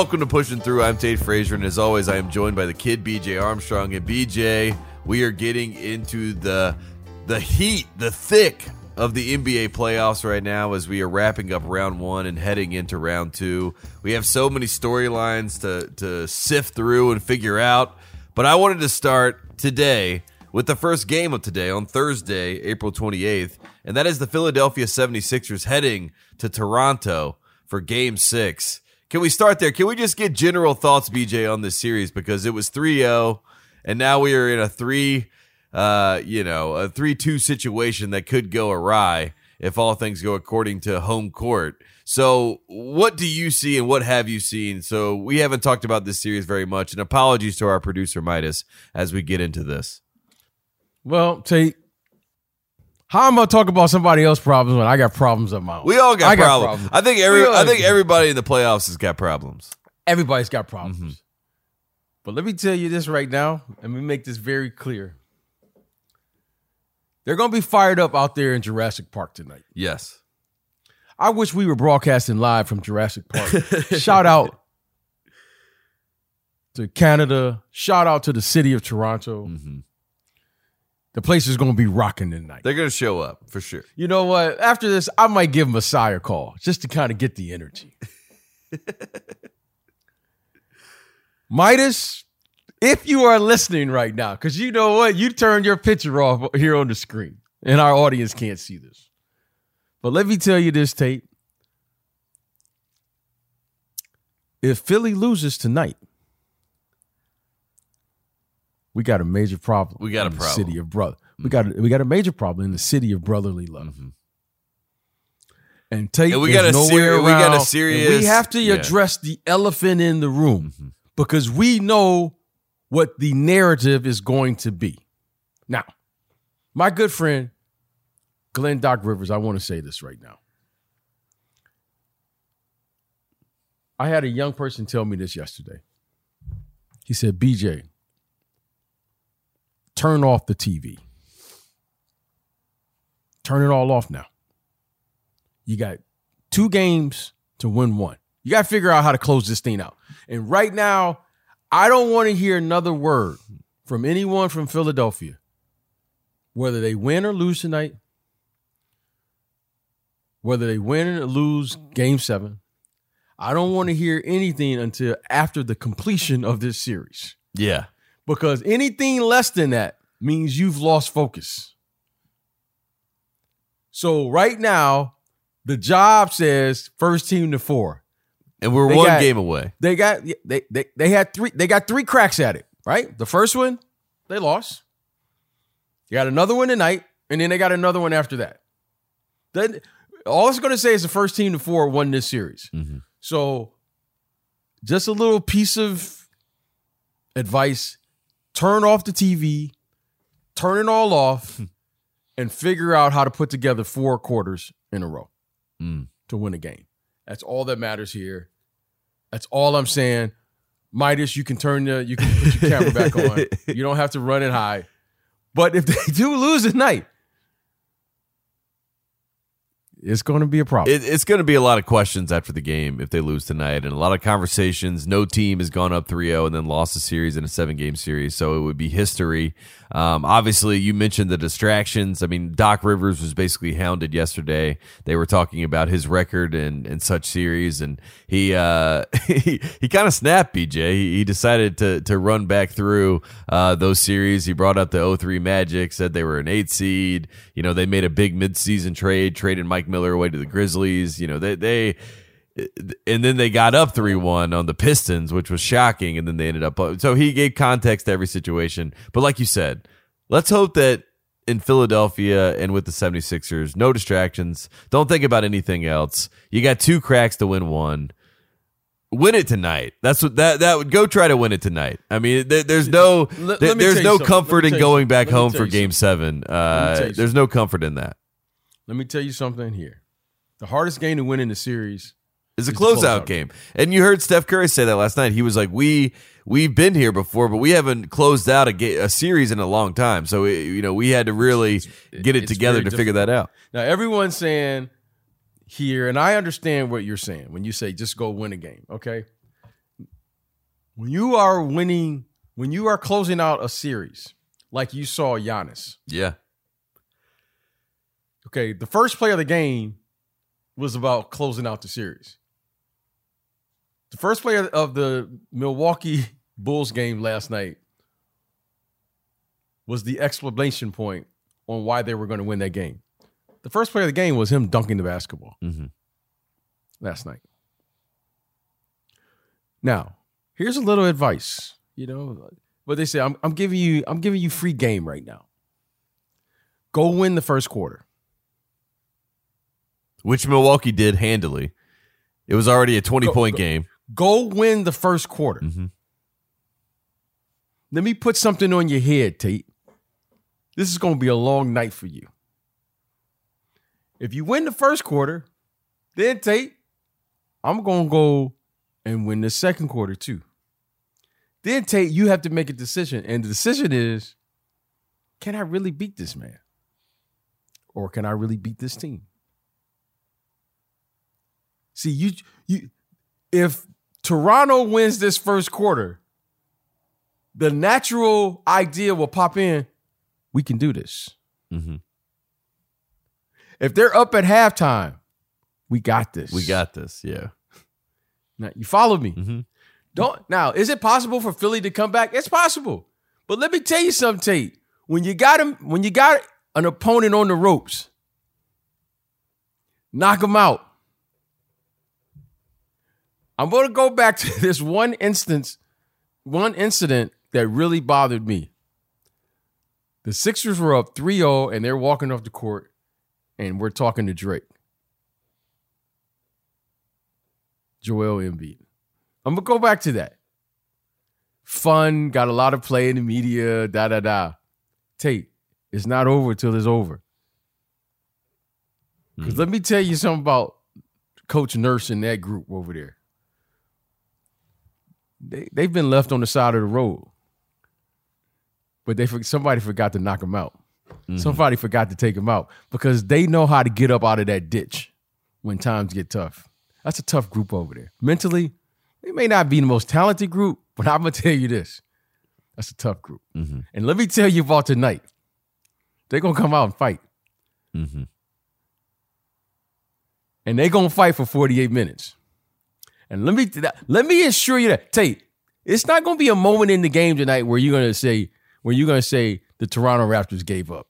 Welcome to Pushing Through. I'm Tate Frazier, and as always, I am joined by the kid BJ Armstrong. And BJ, we are getting into the the heat, the thick of the NBA playoffs right now as we are wrapping up round one and heading into round two. We have so many storylines to to sift through and figure out. But I wanted to start today with the first game of today on Thursday, April 28th, and that is the Philadelphia 76ers heading to Toronto for game six. Can we start there? Can we just get general thoughts, BJ, on this series? Because it was 3 0, and now we are in a 3 uh, you know, a 3 2 situation that could go awry if all things go according to home court. So, what do you see and what have you seen? So, we haven't talked about this series very much, and apologies to our producer, Midas, as we get into this. Well, Tate, how am I talk about somebody else's problems when I got problems of my own? We all got, I got problems. problems. I think every I think everybody in the playoffs has got problems. Everybody's got problems. Mm-hmm. But let me tell you this right now, and we make this very clear. They're going to be fired up out there in Jurassic Park tonight. Yes. I wish we were broadcasting live from Jurassic Park. Shout out to Canada. Shout out to the city of Toronto. Mhm. The place is going to be rocking tonight. They're going to show up for sure. You know what? After this, I might give Masai a sire call just to kind of get the energy. Midas, if you are listening right now, because you know what? You turned your picture off here on the screen, and our audience can't see this. But let me tell you this, Tate. If Philly loses tonight, we got a major problem. We got a problem. Mm-hmm. city of brother. We got a, we got a major problem in the city of brotherly love. And Tate And we got a nowhere seri- we got a serious- we have to yeah. address the elephant in the room Mm-hmm. because we know what the narrative is going to be. Now, my good friend Glenn Doc Rivers, I want to say this right now. I had a young person tell me this yesterday. He said, BJ, turn off the TV. Turn it all off now. You got two games to win one. You got to figure out how to close this thing out. And right now, I don't want to hear another word from anyone from Philadelphia, whether they win or lose tonight, whether they win or lose game seven. I don't want to hear anything until after the completion of this series Yeah. Because anything less than that means you've lost focus. So right now, the job says first team to four. And we're They one got- game away. They got they they they had three they got three cracks at it, right? The first one, they lost. You got another one tonight, and then they got another one after that. Then all it's gonna say is the first team to four won this series. Mhm. So just a little piece of advice: turn off the TV, turn it all off, and figure out how to put together four quarters in a row Mm. to win a game. That's all that matters here. That's all I'm saying. Midas, you can turn the you can put your camera back on. You don't have to run it high. But if they do lose tonight, it's going to be a problem. It, it's going to be a lot of questions after the game if they lose tonight, and a lot of conversations. No team has gone up 3 0 and then lost a series in a seven game series, so it would be history. Um, obviously, you mentioned the distractions. I mean, Doc Rivers was basically hounded yesterday. They were talking about his record and, and such series, and he uh, he, he kind of snapped, BJ. He, he decided to, to run back through uh, those series. He brought up the 03 Magic, said they were an eight seed. You know, they made a big midseason trade, traded Mike Miller away to the Grizzlies. You know, they they and then they got up 3-1 on the Pistons, which was shocking and then they ended up so he gave context to every situation. But like you said, let's hope that in Philadelphia and with the 76ers, no distractions. Don't think about anything else. You got two cracks to win one. Win it tonight. That's what that that would go try to win it tonight. I mean, there, there's no Let- there- me there's no something. comfort in going something. back Let home for you game 7. Uh, there's no comfort in that. Let me tell you something here. The hardest game to win in the series is a closeout closeout game. And you heard Steph Curry say that last night. He was like, "We we've been here before, but we haven't closed out a, ga- a series in a long time. So it, you know, we had to really get it together to figure that out." Now everyone's saying here, and I understand what you're saying when you say just go win a game. Okay, when you are winning, when you are closing out a series, like you saw Giannis. Yeah. Okay, the first play of the game was about closing out the series. The first play of the Milwaukee Bulls game last night was the explanation point on why they were going to win that game. The first play of the game was him dunking the basketball hmm last night. Now, here's a little advice. You know, but they say, I'm, I'm giving you, I'm giving you free game right now. Go win the first quarter. Which Milwaukee did handily. It was already a 20 Go- point go- game. Go win the first quarter. hmm Let me put something on your head, Tate. This is going to be a long night for you. If you win the first quarter, then Tate, I'm going to go and win the second quarter too. Then Tate, you have to make a decision. And the decision is can I really beat this man? Or can I really beat this team? See, you you if Toronto wins this first quarter, the natural idea will pop in. We can do this. hmm If they're up at halftime, we got this. We got this. Yeah. Now, you follow me. Mhm. Don't now. Is it possible for Philly to come back? It's possible. But let me tell you something, Tate. When you got him, when you got an opponent on the ropes, knock him out. I'm going to go back to this one instance, one incident that really bothered me. The Sixers were up 3-0 and they're walking off the court and we're talking to Drake. Joel Embiid. I'm gonna go back to that. Fun, got a lot of play in the media, da da da. Tate, it's not over till it's over. Because let me tell you something about Coach Nurse and that group over there. They they've been left on the side of the road, but they for- somebody forgot to knock them out. Somebody forgot to take them out because they know how to get up out of that ditch when times get tough. That's a tough group over there. Mentally, they may not be the most talented group, but I'm gonna tell you this: that's a tough group. Mhm. And let me tell you about tonight. They're gonna come out and fight, hmm and they're gonna fight for 48 minutes. And let me let me assure you that Tate, it's not gonna be a moment in the game tonight where you're gonna say where you're gonna say the Toronto Raptors gave up.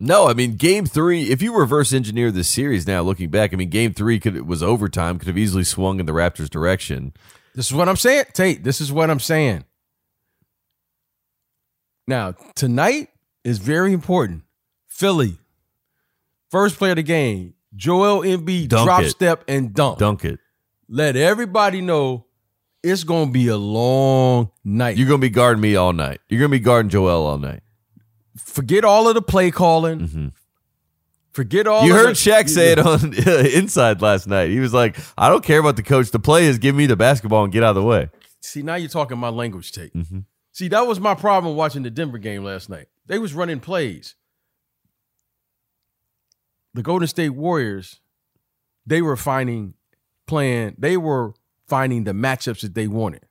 No, I mean game three. If you reverse engineer this series now, looking back, I mean game three could was overtime, could have easily swung in the Raptors' direction. This is what I'm saying, Tate. This is what I'm saying. Now, tonight is very important. Philly, first play of the game, Joel Embiid Dunk drop it. step and dunk. Dunk it. Let everybody know it's gonna be a long night. You're gonna be guarding me all night. You're gonna be guarding Joel all night. Forget all of the play calling. Mhm. Forget all. You heard the- Shaq say it on Inside last night. He was like, "I don't care about the coach. The play is give me the basketball and get out of the way." See, now you're talking my language, Tate. Mhm. See, that was my problem watching the Denver game last night. They was running plays. The Golden State Warriors, they were finding playing, they were finding the matchups that they wanted.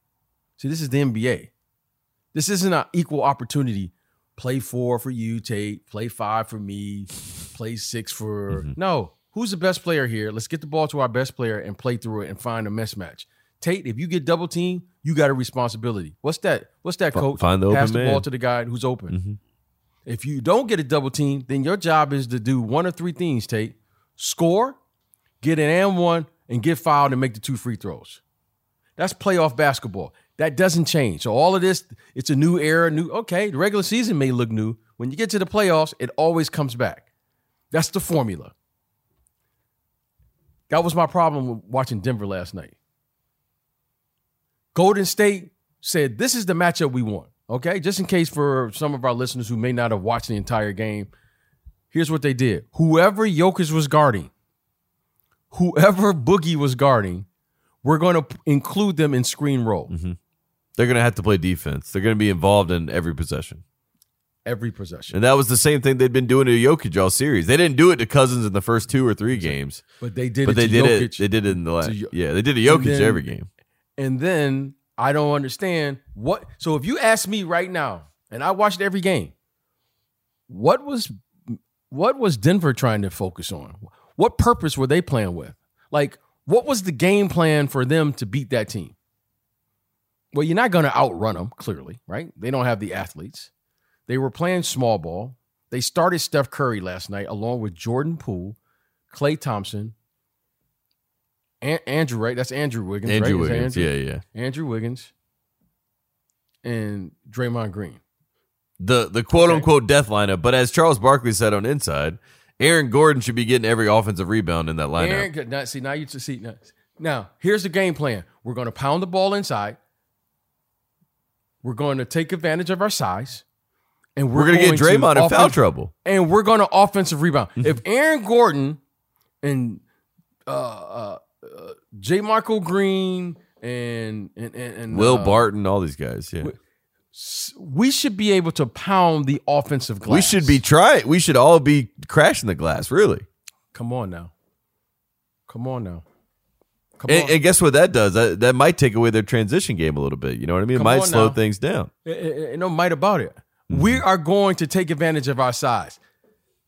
See, this is the NBA. This isn't an equal opportunity. Play four for you, Tate. Play five for me. Play six for no. Who's the best player here? Let's get the ball to our best player and play through it and find a mismatch. Tate, if you get double team, you got a responsibility. What's that? What's that, coach? find the Pass the man. ball to the guy who's open. Mhm. If you don't get a double team, then your job is to do one of three things, Tate. Score, get an and one, and get fouled and make the two free throws. That's playoff basketball. That doesn't change. So all of this, it's a new era, new okay, the regular season may look new. When you get to the playoffs, it always comes back. That's the formula. That was my problem with watching Denver last night. Golden State said, This is the matchup we want. Okay. Just in case for some of our listeners who may not have watched the entire game, here's what they did. Whoever Jokic was guarding, whoever Boogie was guarding, we're going to include them in screen roll mm-hmm. They're gonna have to play defense. They're gonna be involved in every possession, every possession. and that was the same thing they'd been doing to Jokic all series. They didn't do it to Cousins in the first two or three games, But they did but it they to did Jokic. it. They did it in the last. Jo- Yeah, they did a Jokic then- every game. And then I don't understand what. So if you ask me right now, and I watched every game, what was what was Denver trying to focus on? What purpose were they playing with? Like, what was the game plan for them to beat that team? Well, you're not going to outrun them, clearly, right? They don't have the athletes. They were playing small ball. They started Steph Curry last night along with Jordan Poole, Klay Thompson, An- Andrew, right? That's Andrew Wiggins. Andrew right? Wiggins. Andrew? Yeah, yeah. Andrew Wiggins, and Draymond Green. The the quote Okay. unquote death lineup. But as Charles Barkley said on Inside, Aaron Gordon should be getting every offensive rebound in that lineup. Aaron. Now, see, now you see. Now, now, here's the game plan. We're going to pound the ball inside. We're going to take advantage of our size, and we're, We're gonna get Draymond in foul trouble. and we're going to offensive rebound. if Aaron Gordon and uh, uh, uh, JaMychal Green and and and, and Will uh, Barton, all these guys. Yeah. We should be able to pound the offensive glass. We should be trying. We should all be crashing the glass, really. Come on now. Come on now. Come And, on. and guess what that does? That, that might take away their transition game a little bit. You know what I mean? It might slow now. things down. Eh, eh, eh, no might about it. We are going to take advantage of our size.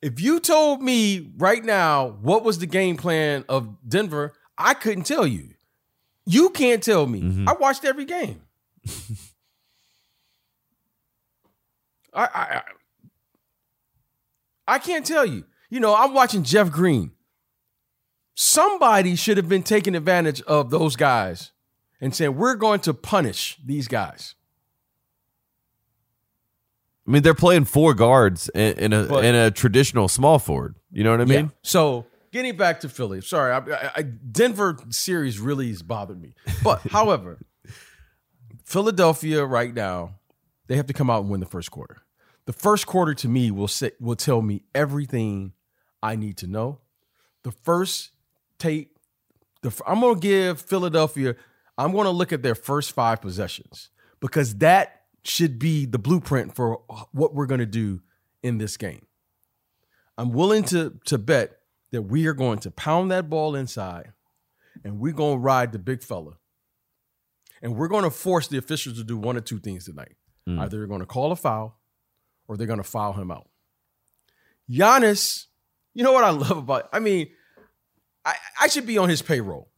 If you told me right now what was the game plan of Denver, I couldn't tell you. You can't tell me. I watched every game. I, I I can't tell you. You know, I'm watching Jeff Green. Somebody should have been taking advantage of those guys and saying, we're going to punish these guys. I mean, they're playing four guards in, in a But- in a traditional small forward. You know what I mean? Yeah. So getting back to Philly, sorry, I, I, I, Denver series really has bothered me. But however, Philadelphia right now, they have to come out and win the first quarter. The first quarter to me will say, will tell me everything I need to know. The first tape, the I'm going to give Philadelphia. I'm going to look at their first five possessions because that should be the blueprint for what we're going to do in this game. I'm willing to to bet that we are going to pound that ball inside and we're going to ride the big fella. And we're going to force the officials to do one or two things tonight. Hmm. Either they're going to call a foul or they're going to foul him out. Giannis, you know what I love about I mean, I, I should be on his payroll.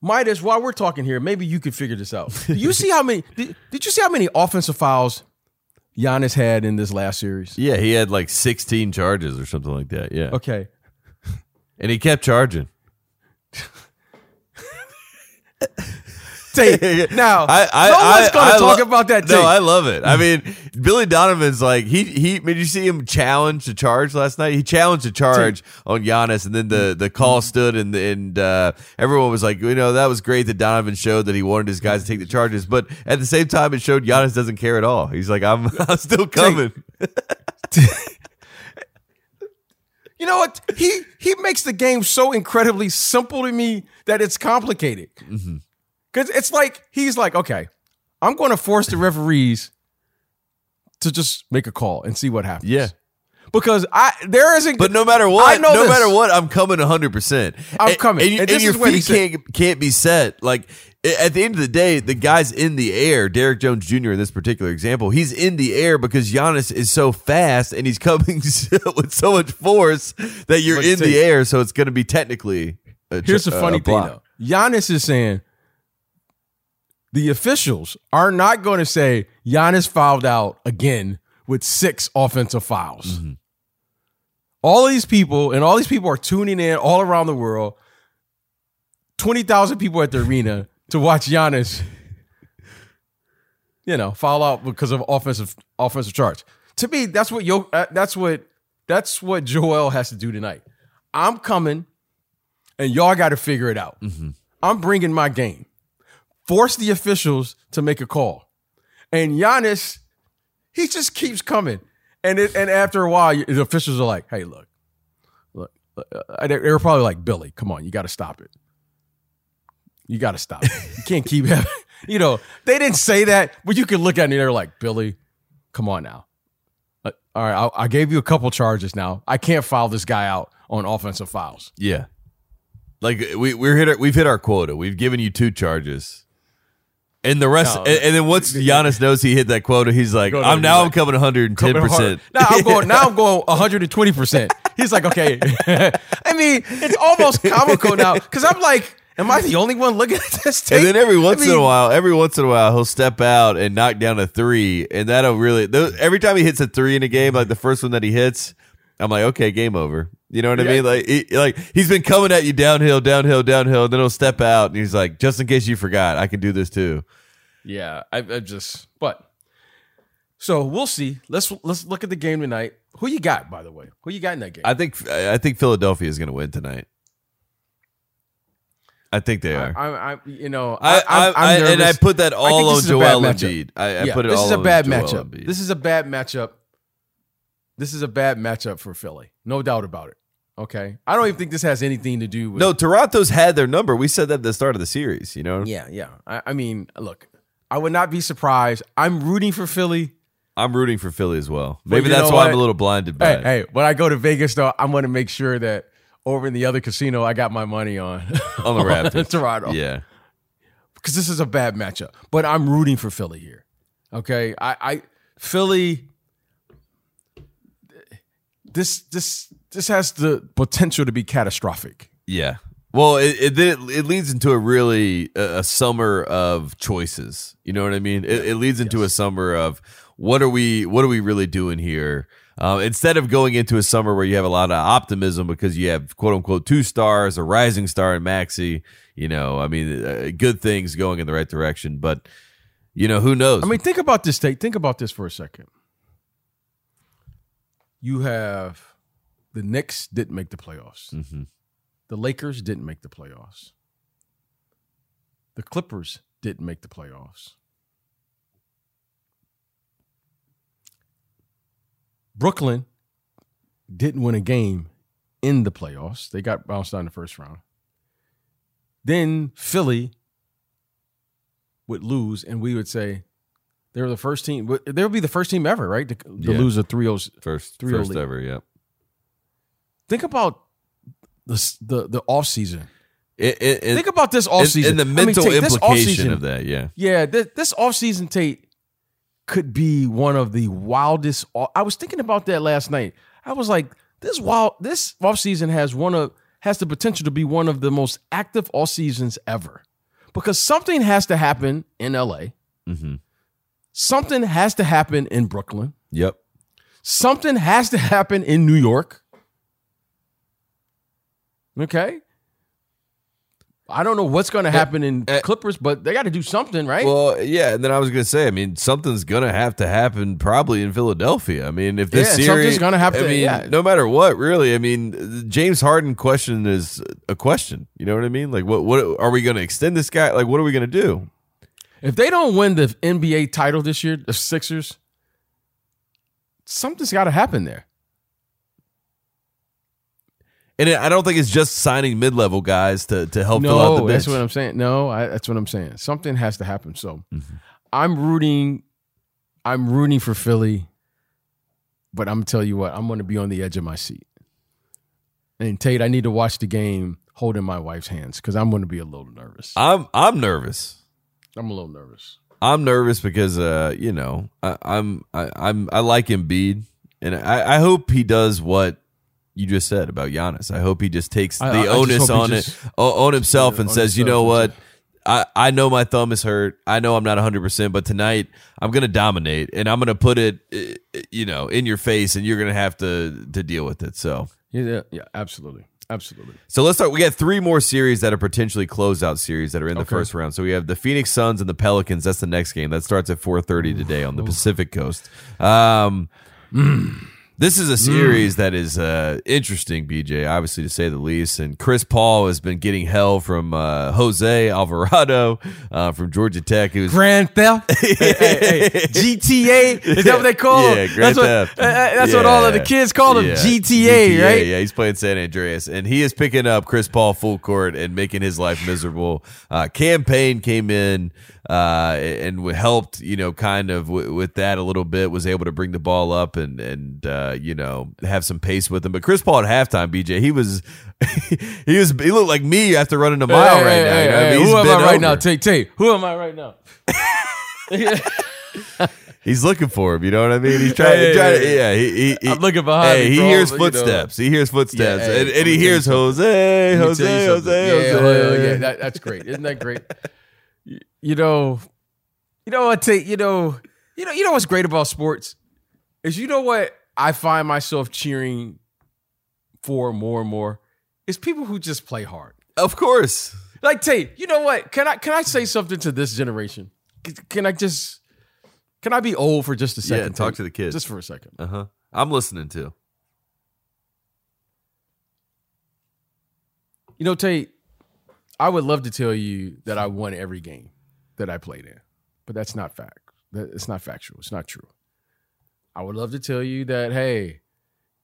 Midas, while we're talking here, maybe you could figure this out. Do you see how many did, did you see how many offensive fouls Giannis had in this last series? Yeah, he had like 16 charges or something like that. Yeah. Okay. And he kept charging. Take now. I, I, no one's going to talk lo- about that. No. I love it. I mean, Billy Donovan's like he he. Did you see him challenge the charge last night? He challenged the charge on Giannis, and then the the call stood, and and uh, everyone was like, you know, that was great that Donovan showed that he wanted his guys to take the charges, but at the same time, it showed Giannis doesn't care at all. He's like, I'm I'm still coming. You know what? He he makes the game so incredibly simple to me that it's complicated. Mm-hmm. Because it's like he's like, okay, I'm going to force the referees to just make a call and see what happens. Yeah. Because I there isn't. But no matter what, I know no this. matter what, I'm coming 100. percent I'm coming. and, you- And and your is what he feet can't can't be set. Like at the end of the day, the guy's in the air. Derrick Jones Jr. in this particular example, he's in the air because Giannis is so fast and he's coming with so much force that you're in the air. So it's going to be technically. A, Here's the funny uh, thing block. though. Giannis is saying the officials are not going to say Giannis fouled out again with six offensive fouls. Mm-hmm. All these people and all these people are tuning in all around the world. 20,000 people at the arena to watch Giannis you know, foul out because of offensive offensive charge. To me, that's what yo uh, that's what that's what Joel has to do tonight. I'm coming and y'all got to figure it out. I'm bringing my game. Force the officials to make a call. And Giannis, he just keeps coming. And it, and after a while, the officials are like, "Hey, look, look." uh, They were probably like, "Billy, come on, you got to stop it. You got to stop it. You can't keep having." You know, they didn't say that, but you could look at me. They're like, "Billy, come on now. Uh, all right, I, I gave you a couple charges now. I can't file this guy out on offensive fouls." Yeah. Like we we're hit our, we've hit our quota. We've given you two charges. And the rest, No. and, and then once Giannis knows he hit that quota, he's like, "I'm now I'm coming 110 percent." Now I'm going. Now I'm going 120. percent He's like, okay. I mean, it's almost comical now because I'm like, am I the only one looking at this tape? And then every once I in a while, every once in a while, he'll step out and knock down a three, and that'll really. Those, every time he hits a three in a game, like the first one that he hits, I'm like, okay, game over. You know what I mean? Like, he, like he's been coming at you downhill, downhill, downhill. And then he'll step out, and he's like, just in case you forgot, I can do this too. Yeah, I, I just but so we'll see. Let's let's look at the game tonight. Who you got, by the way? Who you got in that game? I think I think Philadelphia is going to win tonight. I think they are. I, I, you know, I, I, I'm, I, and I put that all on this is a bad Joel. Embiid. I, I yeah, put it this all is a bad matchup. Embiid. This is a bad matchup. This is a bad matchup for Philly, no doubt about it. Okay, I don't even think this has anything to do with. no, Toronto's had their number. We said that at the start of the series. You know, yeah, yeah. I, I mean, look, I would not be surprised. I'm rooting for Philly. I'm rooting for Philly as well. Maybe that's why what? I'm a little blinded by Hey, it. hey, when I go to Vegas, though, I'm going to make sure that over in the other casino, I got my money on On the Raptors. Toronto. Yeah, because this is a bad matchup. But I'm rooting for Philly here. Okay, I, I Philly. This this this has the potential to be catastrophic. yeah. Well, it it, it it leads into a really a, a summer of choices. You know what I mean? It, it leads into a summer of what are we what are we really doing here? Um, instead of going into a summer where you have a lot of optimism because you have quote unquote two stars, a rising star in Maxey, you know, I mean, uh, good things going in the right direction. But you know, who knows? I mean, think about this. Tate. Think about this for a second. You have the Knicks didn't make the playoffs. Mhm. The Lakers didn't make the playoffs. The Clippers didn't make the playoffs. Brooklyn didn't win a game in the playoffs. They got bounced out in the first round. Then Philly would lose, and we would say they were the first team. They would be the first team ever, right, to, to Yeah. lose a 3-0 first Three oh first ever. Yep. Think about the the the off season. It, it, it- Think about this off and- season and the mental Tate, implication of that. Yeah. Yeah, this, this off season Tate could be one of the wildest. I was thinking about that last night. I was like, this wild. This off season has one of has the potential to be one of the most active off seasons ever, because something has to happen in L.A. hmm Something has to happen in Brooklyn. Yep. Something has to happen in New York. Okay. I don't know what's going to happen in uh, Clippers, but they got to do something, right? Well, yeah, and then I was gonna say, I mean, something's gonna have to happen probably in Philadelphia. I mean, if this Yeah, series, something's gonna have I to- mean, yeah. no matter what, really. I mean, the James Harden question is a question. You know what I mean? Like, what what are we gonna extend this guy? Like, what are we gonna do? If they don't win the NBA title this year, the Sixers, something's got to happen there. And I don't think it's just signing mid level guys to to help fill out the No, bench. that's what I'm saying. No, I, that's what I'm saying. Something has to happen. So Mm-hmm. I'm rooting. I'm rooting for Philly, but I'm tell you what. I'm going to be on the edge of my seat. And Tate, I need to watch the game holding my wife's hands because I'm going to be a little nervous. I'm I'm nervous. I'm a little nervous. I'm nervous because uh, you know, I, I'm I, I'm I like Embiid, and I, I hope he does what you just said about Giannis. I hope he just takes the I- I onus on just- it on himself and on says, you know what. I, I know my thumb is hurt. I know I'm not 100%, but tonight I'm going to dominate and I'm going to put it, you know, in your face and you're going to have to to deal with it. So, Yeah, yeah, absolutely, absolutely. so let's start. We got three more series that are potentially closeout series that are in the Okay. first round. So we have the Phoenix Suns and the Pelicans. That's the next game. That starts at 4:30 today on the Pacific Coast. Um, this is a series that is uh, interesting, BJ, obviously to say the least. And Chris Paul has been getting hell from uh, Jose Alvarado uh, from Georgia Tech, who's Grand Theft, Hey, hey, hey, GTA. Is that what they call Yeah, it? Grand that's what, Theft. uh, uh, that's what all of the kids call them. Yeah. GTA, right? Yeah, he's playing San Andreas, and he is picking up Chris Paul full court and making his life miserable. Uh, Cam Payne came in uh, and helped, you know, kind of w- with that a little bit. Was able to bring the ball up and and uh, you know have some pace with him. But Chris Paul at halftime, BJ, he was he was he looked like me after running a mile Hey, right hey, now. hey, you know I mean? who am I right now? over. Tate, Tate. Who am I right now? He's looking for him. You know what I mean? He's trying. Hey, trying hey, yeah, he, he, he- I'm looking behind Hey, me, he hears but, you know. footsteps. He hears footsteps, Yeah, hey, and, and he me tell you hears. Jose, Jose, Jose. Jose. Yeah, oh, yeah, that, that's great. Isn't that great? You- know, you know what? Tate, you know, you know, you know what's great about sports is you know what I find myself cheering for more and more is people who just play hard. Of course. Like Tate, you know what? Can I can I say something to this generation? Can- Can I just can I be old for just a second? Yeah, talk Tate? to the kids. just for a second. Uh huh. I'm listening too. You know, Tate, I would love to tell you that I won every game that I played in, but that's not fact. That- It's not factual. It's not true. I would love to tell you that, hey,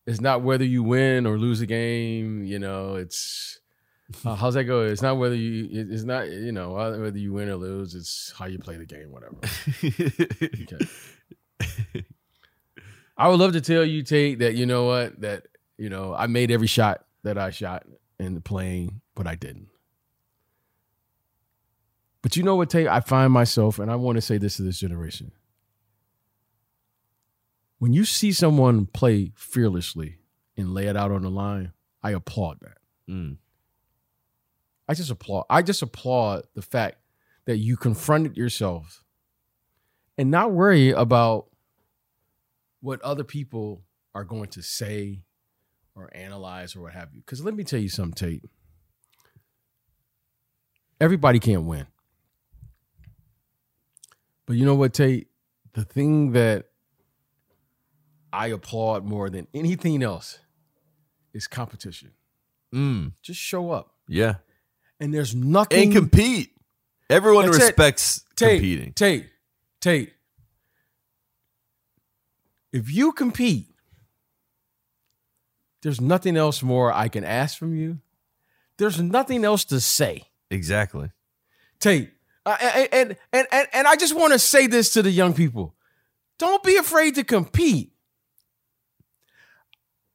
it's not whether you win or lose a game. You know, it's uh, how's that go? It's not whether you. it- It's not you know whether you win or lose. It's how you play the game, whatever. Okay. I would love to tell you, Tate, that you know what, that you know, I made every shot that I shot in the playing, but I didn't. But you know what, Tate? I find myself, and I want to say this to this generation. When you see someone play fearlessly and lay it out on the line, I applaud that. Mm. I just applaud. I just applaud the fact that you confronted yourself and not worry about what other people are going to say or analyze or what have you. Because let me tell you something, Tate. Everybody can't win. But you know what, Tate? The thing that I applaud more than anything else is competition. Mm. Just show up. Yeah. And there's nothing And compete. Everyone That's it. respects Tate, competing. Tate, Tate. If you compete, there's nothing else more I can ask from you. There's nothing else to say. Exactly. Tate, and, and, and, and, and I just want to say this to the young people. Don't be afraid to compete.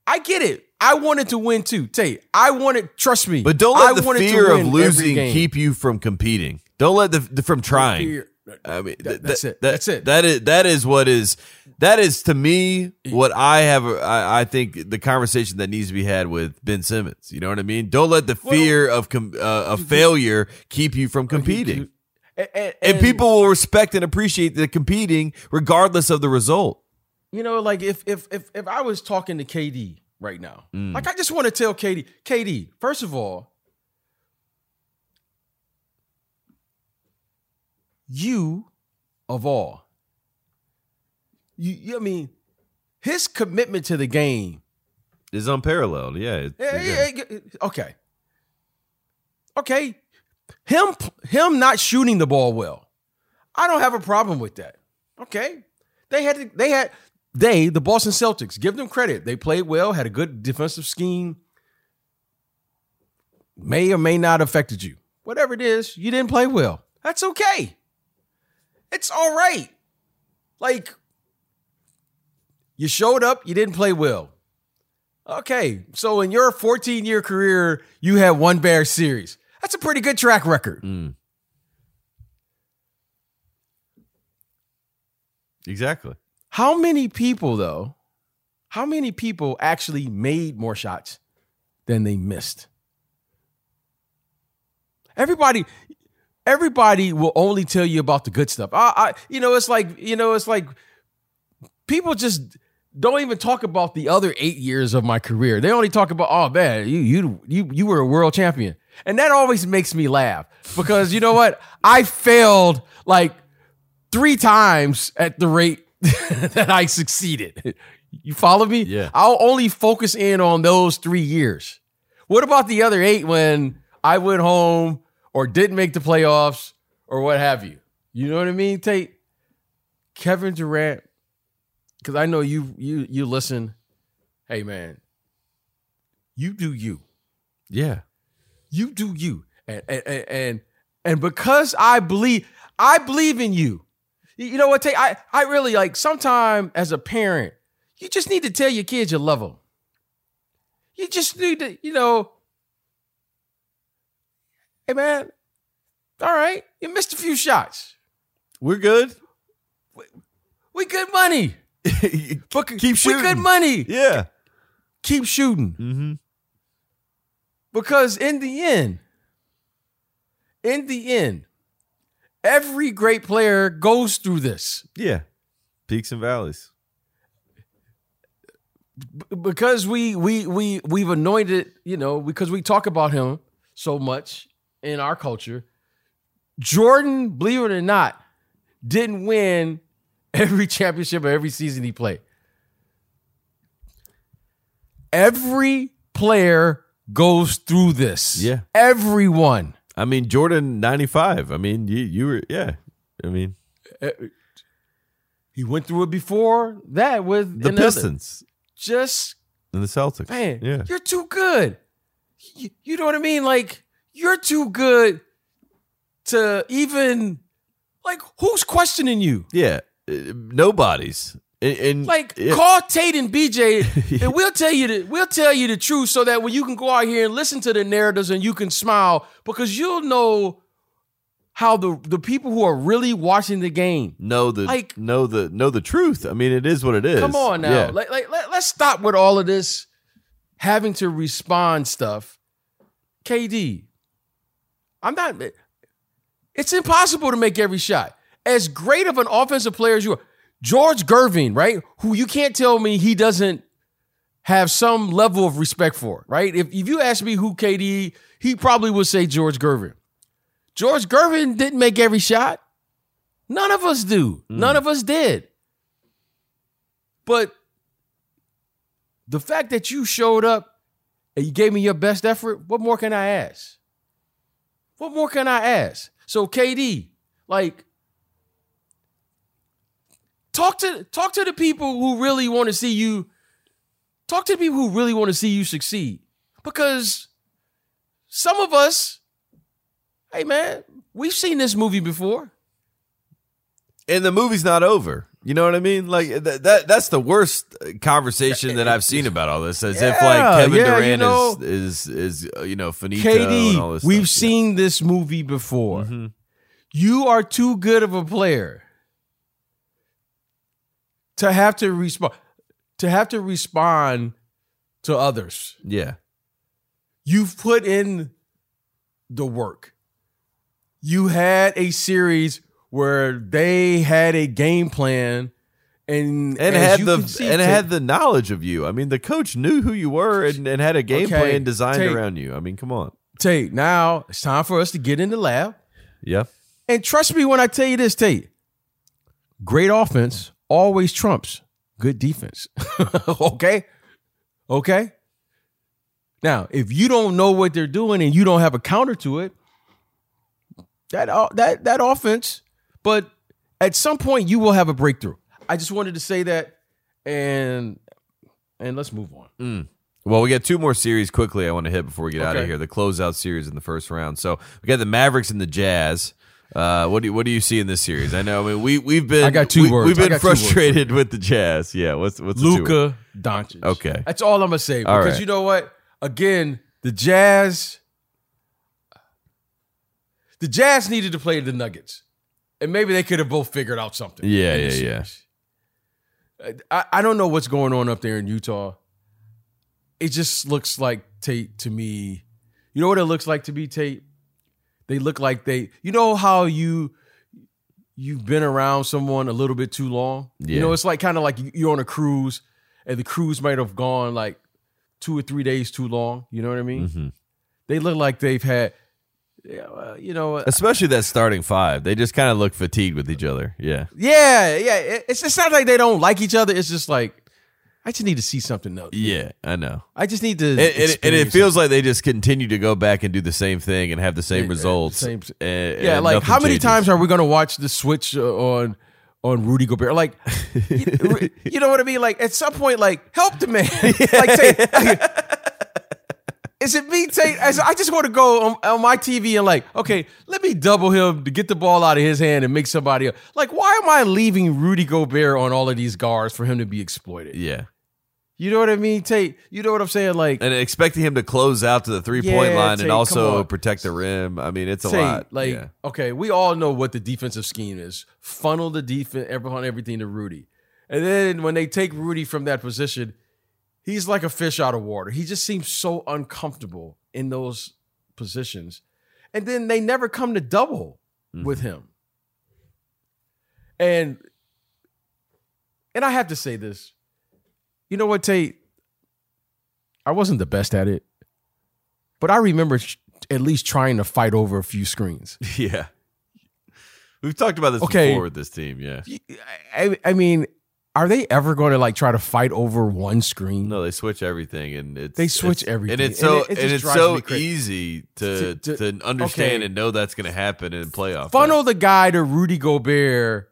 I get it. I wanted to win too. Tate, I wanted, trust me. But don't I let the fear of losing keep you from competing. Don't let the, the from trying. Fear- I mean, That- th- that's that- it. that- That's it. That is that is what is that is to me what I have. I, I think the conversation that needs to be had with Ben Simmons. You know what I mean? Don't let the fear of com, uh, of failure keep you from competing. And, and- And people will respect and appreciate the competing regardless of the result. you know, like if if if if I was talking to KD right now, Mm. like I just want to tell KD, KD, first of all, you of all, you, you I mean, his commitment to the game. is unparalleled. Yeah. it- Yeah, yeah. yeah, yeah, okay, okay, him him not shooting the ball well, I don't have a problem with that. Okay, they had to, they had they the Boston Celtics give them credit. They played well, had a good defensive scheme. May or may not affected you. Whatever it is, you didn't play well. That's okay. It's all right. Like you showed up, you didn't play well. Okay, so in your 14 year career, you had one Bear series. That's a pretty good track record. Mm. Exactly. How many people, though, how many people actually made more shots than they missed? Everybody, everybody will only tell you about the good stuff. I, I you know, it's like, you know, it's like people just don't even talk about the other eight years of my career. They only talk about, oh man, you you you you were a world champion. And that always makes me laugh because you know what? I failed like three times at the rate that I succeeded. You follow me? Yeah. I'll only focus in on those three years. What about the other eight when I went home or didn't make the playoffs or what have you? You know what I mean, Tate? Kevin Durant, because I know you you you listen. Hey man, you do you. Yeah. You do you. And and and and, because I believe I believe in you. You know what? I I really like. Sometime as a parent, you just need to tell your kids you love them. You just need to, you know. Hey man, all right, you missed a few shots. We're good. We good money. Keep We shooting. good money. Yeah. Keep shooting. Mm-hmm. Because in the end, in the end, every great player goes through this. Yeah. Peaks and valleys. B- because we we we we've anointed, you know, because we talk about him so much in our culture. Jordan, believe it or not, didn't win every championship or every season he played. Every player goes through this. Yeah. Everyone. I mean, Jordan 95. I mean, you you were yeah. I mean, He went through it before that with the another. Pistons Just and the Celtics. man, Yeah. you're too good. You, you know what I mean? Like you're too good to even like who's questioning you? Yeah. Uh, nobody's. And, and Like yeah, call Tate and BJ, and we'll tell you the we'll tell you the truth so that when you can go out here and listen to the narratives and you can smile because you'll know how the the people who are really watching the game. know the like- know the know the truth. I mean, it is what it is. Come on now, Yeah. like, like let, let's stop with all of this having to respond stuff. KD, I'm not. It's impossible to make every shot. As great of an offensive player as you are, George Gervin, right? Who you can't tell me he doesn't have some level of respect for, right? If if you ask me who KD, he probably would say George Gervin. George Gervin didn't make every shot. None of us do. Mm. None of us did. But the fact that you showed up and you gave me your best effort, what more can I ask? What more can I ask? So KD, like talk to talk to the people who really want to see you talk to the people who really want to see you succeed. Because some of us, hey man, we've seen this movie before. and the movie's not over. You know what I mean? Like that, that that's the worst conversation that I've seen about all this. As if like Kevin yeah, you Durant know- is is is you know finito and all KD, this we've stuff. seen this movie before. Mhm. You are too good of a player to have to respond to have to respond to others. Yeah. You've put in the work. You had a series where they had a game plan and And had the and had the knowledge of you. I mean, the coach knew who you were and, and had a game Okay, plan designed Tate. around you. I mean, come on. Tate, now it's time for us to get in the lab. Yeah. And trust me when I tell you this, Tate. Great offense always trumps good defense. okay? Okay? Now, if you don't know what they're doing and you don't have a counter to it, that uh, that that offense, but at some point you will have a breakthrough. I just wanted to say that and and let's move on. Mm. Well, we got two more series quickly I want to hit before we get out of here. The closeout series in the first round. So we got the Mavericks and the Jazz. Uh, what do you, what do you see in this series? I know. I mean, we we've been I got two we, words. We've been got two words. frustrated with the Jazz. Yeah. What's what's the two words? Luka Doncic. Okay. That's all I'm gonna say. All Because right. you know what? Again, the Jazz, the Jazz needed to play the Nuggets, and maybe they could have both figured out something. Yeah, yeah, yeah. I, I don't know what's going on up there in Utah. It just looks like Tate to me. You know what it looks like to be Tate? They look like they. You know how you you've been around someone a little bit too long. You know, it's like kind of like you're on a cruise, and the cruise might have gone like two or three days too long. You know what I mean? Mhm. They look like they've had. Yeah, well, you know, uh, Especially that starting five. They just kind of look fatigued with each other. Yeah. yeah, yeah. It's it's not like they don't like each other. It's just like I just need to see something else. Yeah, I know. I just need to. And, and, and it feels like they just continue to go back and do the same thing and have the same Yeah, results. same- and- Yeah, like how many changes. times are we gonna watch the switch uh, on on Rudy Gobert? Like, you, you know what I mean? Like at some point, like help the man. like, say, is it me, Tate? I just want to go on, on my TV and like, okay, let me double him to get the ball out of his hand and make somebody else. Like, why am I leaving Rudy Gobert on all of these guards for him to be exploited? Yeah. You know what I mean, Tate? You know what I'm saying? Like, And expecting him to close out to the three point Yeah, line Tate, and also protect the rim. I mean, it's a Tate, lot. like, yeah. okay, we all know what the defensive scheme is. Funnel the defense, everyone, everything to Rudy. And then when they take Rudy from that position, he's like a fish out of water. He just seems so uncomfortable in those positions. And then they never come to double mm-hmm. with him. And and I have to say this. You know what, Tate? I wasn't the best at it, but I remember sh- at least trying to fight over a few screens. Yeah. We've talked about this Okay. before with this team. Yeah. I, I mean, are they ever going to like try to fight over one screen? No, they switch everything, and it's They switch it's- everything, and it's and so it- it and it's so easy to To- to, to- understand okay. and know that's going to happen in playoff. Funnel the guy to Rudy Gobert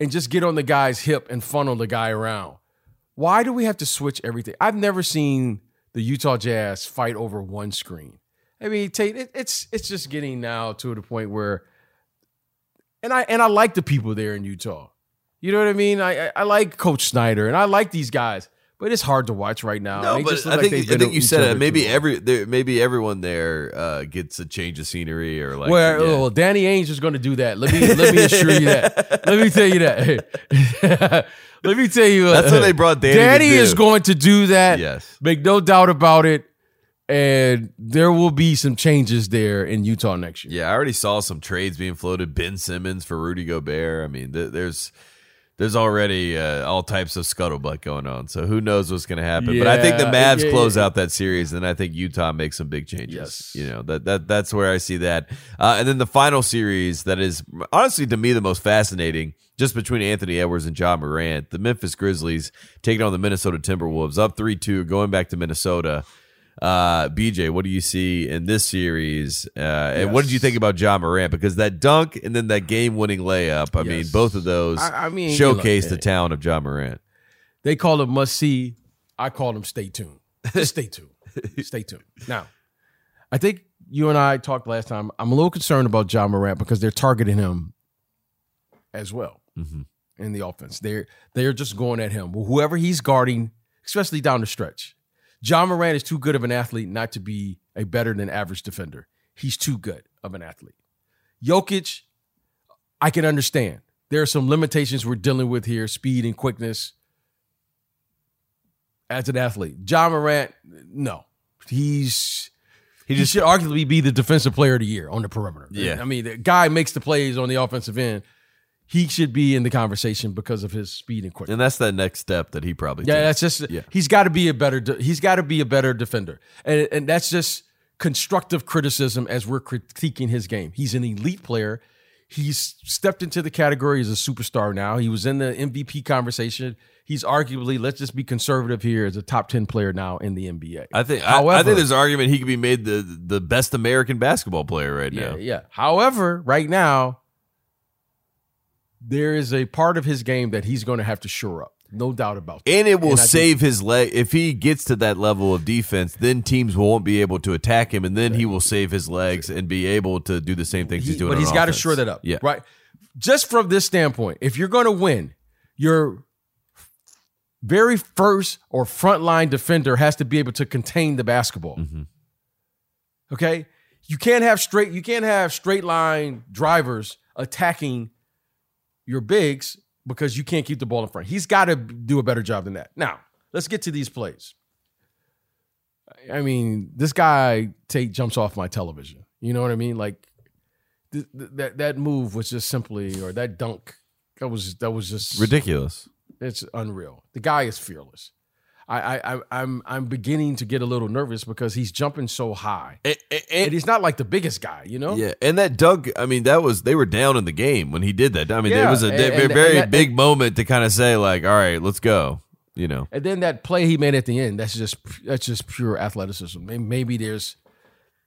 and just get on the guy's hip and funnel the guy around. Why do we have to switch everything? I've never seen the Utah Jazz fight over one screen. I mean, Tate, it, it's it's just getting now to the point where, and I and I like the people there in Utah. You know what I mean? I I, I like Coach Snyder and I like these guys, but it's hard to watch right now. No, but I like think I think you said it. Maybe every there, maybe everyone there uh, gets a change of scenery or like Where yeah. well, Danny Ainge is going to do that. Let me let me assure you that. Let me tell you that. let me tell you. That's what they brought Danny Danny is going to do that. Yes. Make no doubt about it. And there will be some changes there in Utah next year. Yeah, I already saw some trades being floated. Ben Simmons for Rudy Gobert. I mean, th- there's there's already uh, all types of scuttlebutt going on. So who knows what's going to happen? but I think the Mavs yeah, close yeah. out that series, and I think Utah makes some big changes. Yes. You know that that that's where I see that. Uh, and then the final series that is honestly to me the most fascinating, just between Anthony Edwards and Ja Morant, the Memphis Grizzlies taking on the Minnesota Timberwolves, up three two, going back to Minnesota. Uh, BJ, what do you see in this series? Uh, and what did you think about Ja Morant? Because that dunk and then that game-winning layup. I mean, both of those I- I mean, showcase the talent of Ja Morant. They call it must see. I call them stay tuned. Stay tuned. stay tuned. Now, I think you and I talked last time. I'm a little concerned about Ja Morant because they're targeting him as well Mhm. in the offense. They're they're just going at him. Whoever he's guarding, especially down the stretch. Ja Morant is too good of an athlete not to be a better than average defender. He's too good of an athlete. Jokic, I can understand. There are some limitations we're dealing with here, speed and quickness as an athlete. Ja Morant, no. He's he, just- should arguably be the defensive player of the year on the perimeter. Yeah. I mean, the guy makes the plays on the offensive end. He should be in the conversation because of his speed and quickness. And that's that next step that he probably Yeah, takes. that's just Yeah. he's got to be a better de- he's got to be a better defender, and and that's just constructive criticism as we're critiquing his game. He's an elite player. He's stepped into the category as a superstar now. He was in the MVP conversation. He's arguably, let's just be conservative here, as a top ten player now in the NBA. I think I, I think there's an argument he could be made the the best American basketball player right Yeah, now. yeah. However, right now, there is a part of his game that he's going to have to shore up. No doubt about that. And it will And I think- save his leg if he gets to that level of defense. Then teams won't be able to attack him, and then he will save his legs and be able to do the same things He- he's doing. but he's got to shore that up. Yeah, Right. Just from this standpoint, if you're going to win, your very first or frontline defender has to be able to contain the basketball. Mm-hmm. Okay? You can't have straight you can't have straight line drivers attacking your bigs because you can't keep the ball in front. He's got to do a better job than that. Now, let's get to these plays. I mean, this guy Tate jumps off my television. You know what I mean? Like th- th- that that move was just simply, or that dunk, that was that was just ridiculous. It's unreal. The guy is fearless. I, I, I I'm I'm beginning to get a little nervous because he's jumping so high, And, and- and he's not like the biggest guy, you know. yeah, and that dunk. I mean, that was they were down in the game when he did that. I mean, it was a and- very that- big moment to kind of say like, "All right, let's go." You know, And then that play he made at the end, that's just that's just pure athleticism. Maybe there's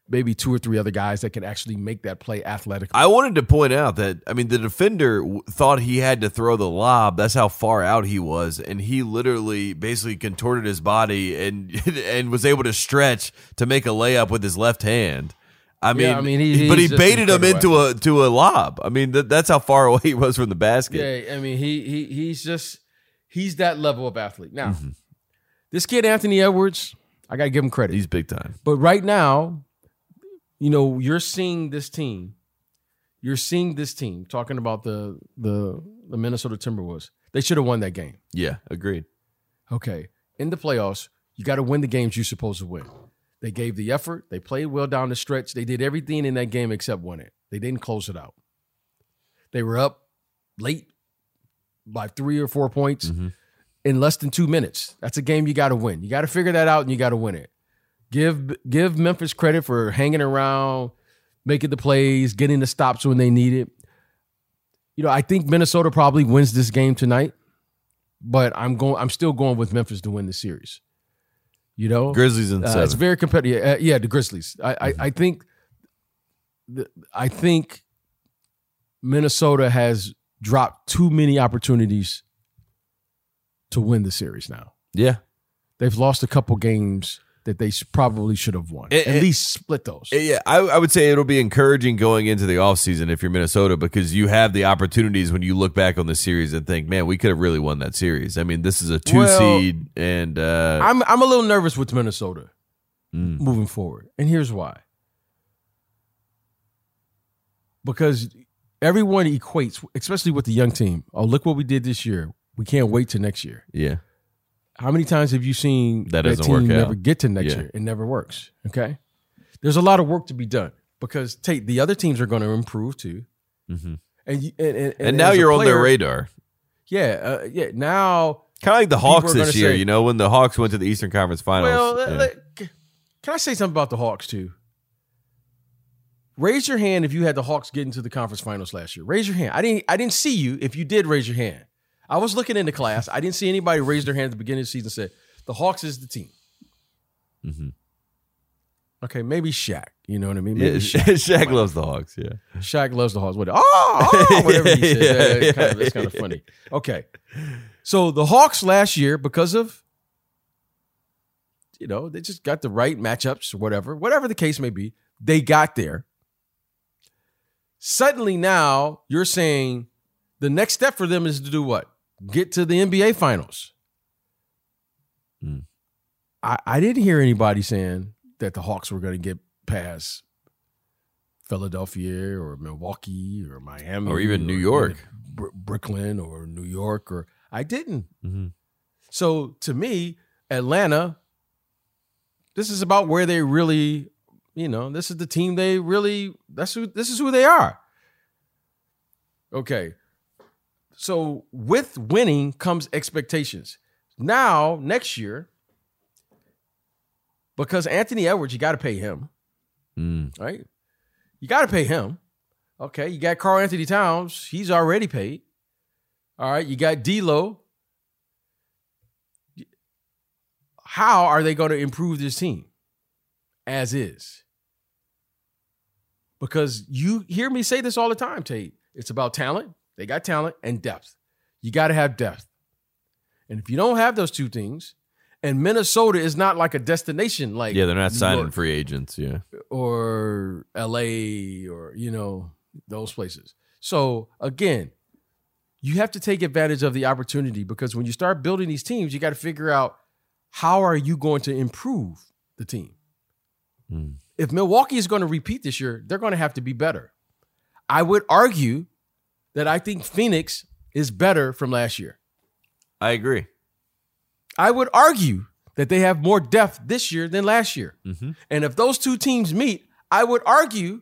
maybe two or three other guys that can actually make that play athletically. I wanted to point out that I mean the defender w- thought he had to throw the lob. That's how far out he was, and he literally basically contorted his body and and was able to stretch to make a layup with his left hand. I mean, Yeah, I mean, he- but he baited him into a to a lob. I mean, that, that's how far away he was from the basket. Yeah, I mean he he he's just he's that level of athlete. Now, Mm-hmm. this kid Anthony Edwards, I gotta give him credit. He's big time. but right now, you know, you're seeing this team. You're seeing this team talking about the the the Minnesota Timberwolves. They should have won that game. Yeah, agreed. Okay, in the playoffs, you got to win the games you're supposed to win. They gave the effort. They played well down the stretch. They did everything in that game except win it. They didn't close it out. They were up late by three or four points mm-hmm. in less than two minutes. That's a game you got to win. You got to figure that out and you got to win it. Give give Memphis credit for hanging around, making the plays, getting the stops when they need it. You know, I think Minnesota probably wins this game tonight, but I'm going. I'm still going with Memphis to win the series. You know, Grizzlies in uh, it's very competitive. Uh, yeah, the Grizzlies. I, I, I think, the, I think Minnesota has dropped too many opportunities to win the series. Now yeah, they've lost a couple games that they probably should have won. It- At it- least split those. Yeah, I, I would say it'll be encouraging going into the offseason if you're Minnesota because you have the opportunities when you look back on the series and think, man, we could have really won that series. I mean, this is a two Well, seed, and uh, I'm I'm a little nervous with Minnesota Mm. moving forward, and here's why. Because everyone equates, especially with the young team. Oh, look what we did this year. We can't wait till next year. yeah, How many times have you seen That that, team never get to next Yeah. year? It never works. Okay, there's a lot of work to be done because Tate, the other teams are going to improve too, Mhm. and, you- and and, and, now you're on their radar. Yeah, uh, yeah. Now, Kind of like the Hawks this year, say- you know, when the Hawks went to the Eastern Conference Finals. well, yeah. let- can I say something about the Hawks too? Raise your hand if you had the Hawks get into the conference finals last year. Raise your hand. I didn't. I didn't see you. If you did, raise your hand. I was looking in the class. I didn't see anybody raise their hand at the beginning of the season. and Said the Hawks is the team. Mm-hmm. Okay, maybe Shaq. You know what I mean? yeah, Maybe Sha- Shaq loves the Hawks. Yeah, Shaq loves the Hawks. What? Oh, oh, whatever he says. Yeah, yeah, kind of, that's kind of funny. Okay, so the Hawks last year, because of you know they just got the right matchups or whatever, whatever the case may be, they got there. Suddenly now you're saying the next step for them is to do what? Get to the NBA finals. Hmm. I, I didn't hear anybody saying that the Hawks were going to get past Philadelphia or Milwaukee or Miami Or even New York. Br- Brooklyn or New York or I didn't. Mhm. So to me, Atlanta, this is about where they really, you know, this is the team they really. That's who. This is who they are. Okay. So with winning comes expectations. Now next year, because Anthony Edwards, you got to pay him Mm. right? You got to pay him. Okay, you got Karl-Anthony Towns. He's already paid. All right, you got D'Lo. How are they going to improve this team as is? Because you hear me say this all the time, Tate. It's about talent. They got talent and depth. You got to have depth. And if you don't have those two things, and Minnesota is not like a destination like yeah, they're not signing York free agents. Yeah, or LA or you know those places. So again, you have to take advantage of the opportunity because when you start building these teams, you got to figure out how are you going to improve the team. Hmm. If Milwaukee is going to repeat this year, they're going to have to be better. I would argue that I think Phoenix is better from last year. I agree. I would argue that they have more depth this year than last year. hmm And if those two teams meet, I would argue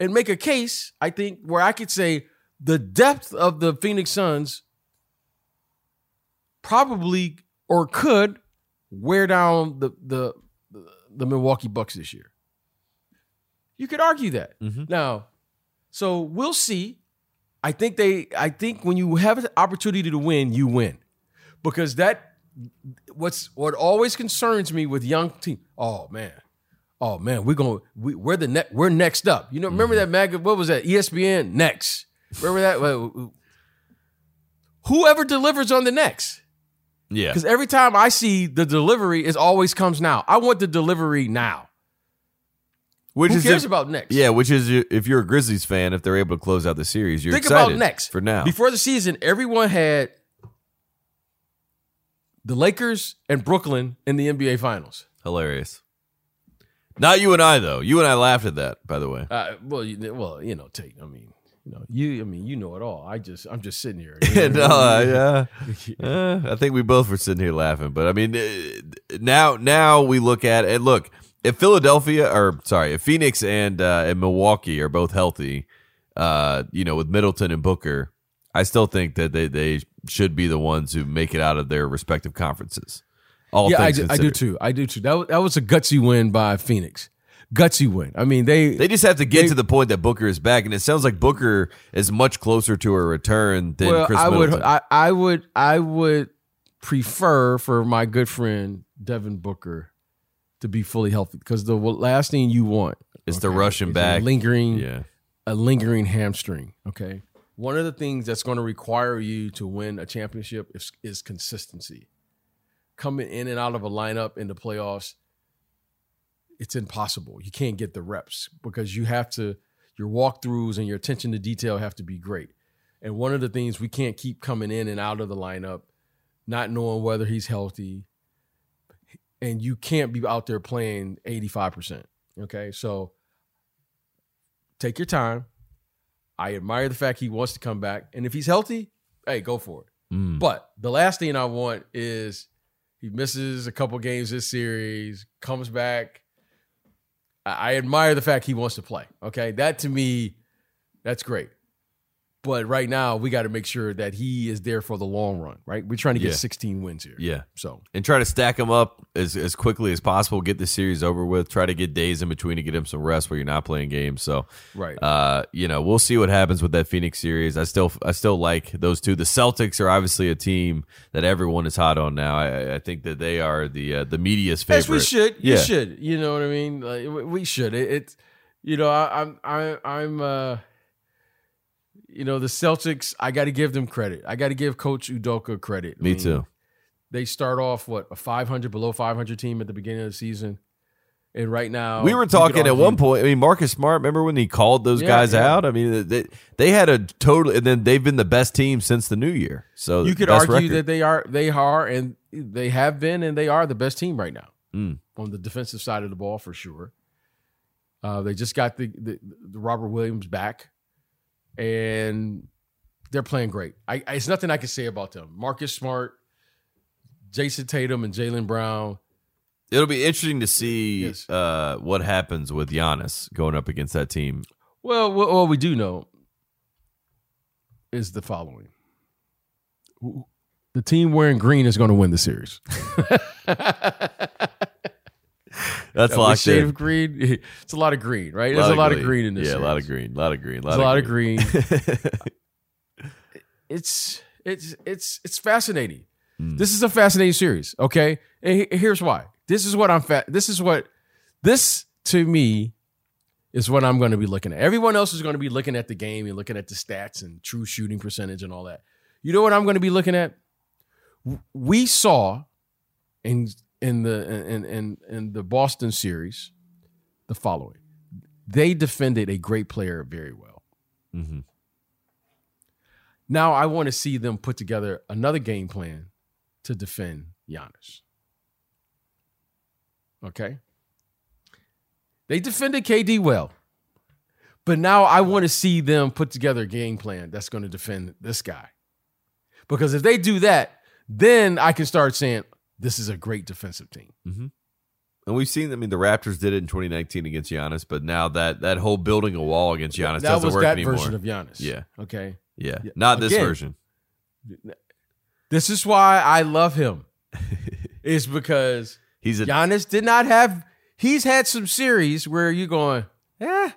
and make a case, I think, where I could say the depth of the Phoenix Suns probably or could wear down the the the Milwaukee Bucks this year. You could argue that. Mhm. Now, so we'll see. I think they I think when you have an opportunity to win, you win. Because that what's what always concerns me with young team. Oh man. oh man, we're going we, we're the ne- we're next up. You know, remember Mm-hmm. that mag what was that? ESPN next. Remember that? Whoever delivers on the next. Yeah. Because every time I see the delivery, it always comes now. I want the delivery now. Which Who is cares if- about next? Yeah, which is if you're a Grizzlies fan, if they're able to close out the series, you're Think excited about next. for now. Before the season, everyone had the Lakers and Brooklyn in the NBA Finals. Hilarious. Not you and I though. You and I laughed at that, by the way. Uh, well, you, well, you know, Tate. I mean, you know, you. I mean, you know it all. I just, I'm just sitting here. you know no, what I I, uh, uh, I think we both were sitting here laughing. But I mean, uh, now now we look at it. Look, if Philadelphia or sorry, if Phoenix and uh, and Milwaukee are both healthy, uh, you know, with Middleton and Booker, I still think that they they should be the ones who make it out of their respective conferences. All yeah, I do, I do too. I do too. That, that was a gutsy win by Phoenix. Gutsy win. I mean, they, They just have to get They- to the point that Booker is back, and it sounds like Booker is much closer to a return than well, Chris I would, I, I would, I would prefer for my good friend Devin Booker to be fully healthy because the last thing you want the okay, Russian is a back. lingering, yeah, a lingering hamstring. Okay, one of the things that's going to require you to win a championship is, is consistency. Coming in and out of a lineup in the playoffs, it's impossible. You can't get the reps because you have to. Your walkthroughs and your attention to detail have to be great. And one of the things we can't keep coming in and out of the lineup, not knowing whether he's healthy, and you can't be out there playing eighty five percent. Okay, so take your time. I admire the fact he wants to come back, and if he's healthy, hey, go for it. Mm. But the last thing I want is he misses a couple games this series, comes back. I, I admire the fact he wants to play. Okay, that to me, that's great. But right now, we got to make sure that he is there for the long run. Right, we're trying to get Yeah. 16 wins here. yeah. So and try to stack them up as, as quickly as possible. Get the series over with. Try to get days in between to get him some rest where you're not playing games. So, right, uh, you know, we'll see what happens with that Phoenix series. I still, I still like those two. The Celtics are obviously a team that everyone is hot on now. I, I think that they are the uh, the media's favorite. As we should. You Yeah. should. You know what I mean? Like we- we should. It, it's you know, I, I'm I I'm uh you know, the Celtics, I gotta give them credit. I gotta give Coach Udoka credit. I Me mean, too. They start off what a five hundred below five hundred team at the beginning of the season. And right now We were talking at one point. I mean, Marcus Smart. Remember when he called those Yeah, guys yeah. out? I mean, they they had a total, and then they've been the best team since the new year. So You could argue record. that they are they are and they have been and they are the best team right now Mm. on the defensive side of the ball for sure. Uh, they just got the, the the Robert Williams back, and they're playing great. I, I it's nothing I can say about them. Marcus Smart, Jayson Tatum, and Jaylen Brown. It'll be interesting to see Yes. uh, what happens with Giannis going up against that team. Well, what, what we do know is the following: the team wearing green is going to win the series. That's That locked shade in. of green. It's a lot of green, right? There's a lot of green in this. Yeah, a lot of green. A lot of green. A lot, a lot of green. it's it's it's it's fascinating. Hmm. This is a fascinating series. Okay, and here's why. This is what I'm fat. This is what this to me is what I'm going to be looking at. Everyone else is going to be looking at the game and looking at the stats and true shooting percentage and all that. You know what I'm going to be looking at? We saw in in the in in in the Boston series the following. They defended a great player very well. Mhm. Now I want to see them put together another game plan to defend Giannis. Okay. They defended KD well. But now I want to see them put together a game plan that's going to defend this guy. Because if they do that, then I can start saying this is a great defensive team. And we've seen. I mean, the Raptors did it in 2019 against Giannis, but now that that whole building a wall against Giannis that doesn't work anymore. version of Giannis. Yeah. Okay. yeah, Yeah. not this version. This is why I love him. is because He's a Giannis did not have. He's had some series where you're going, eh.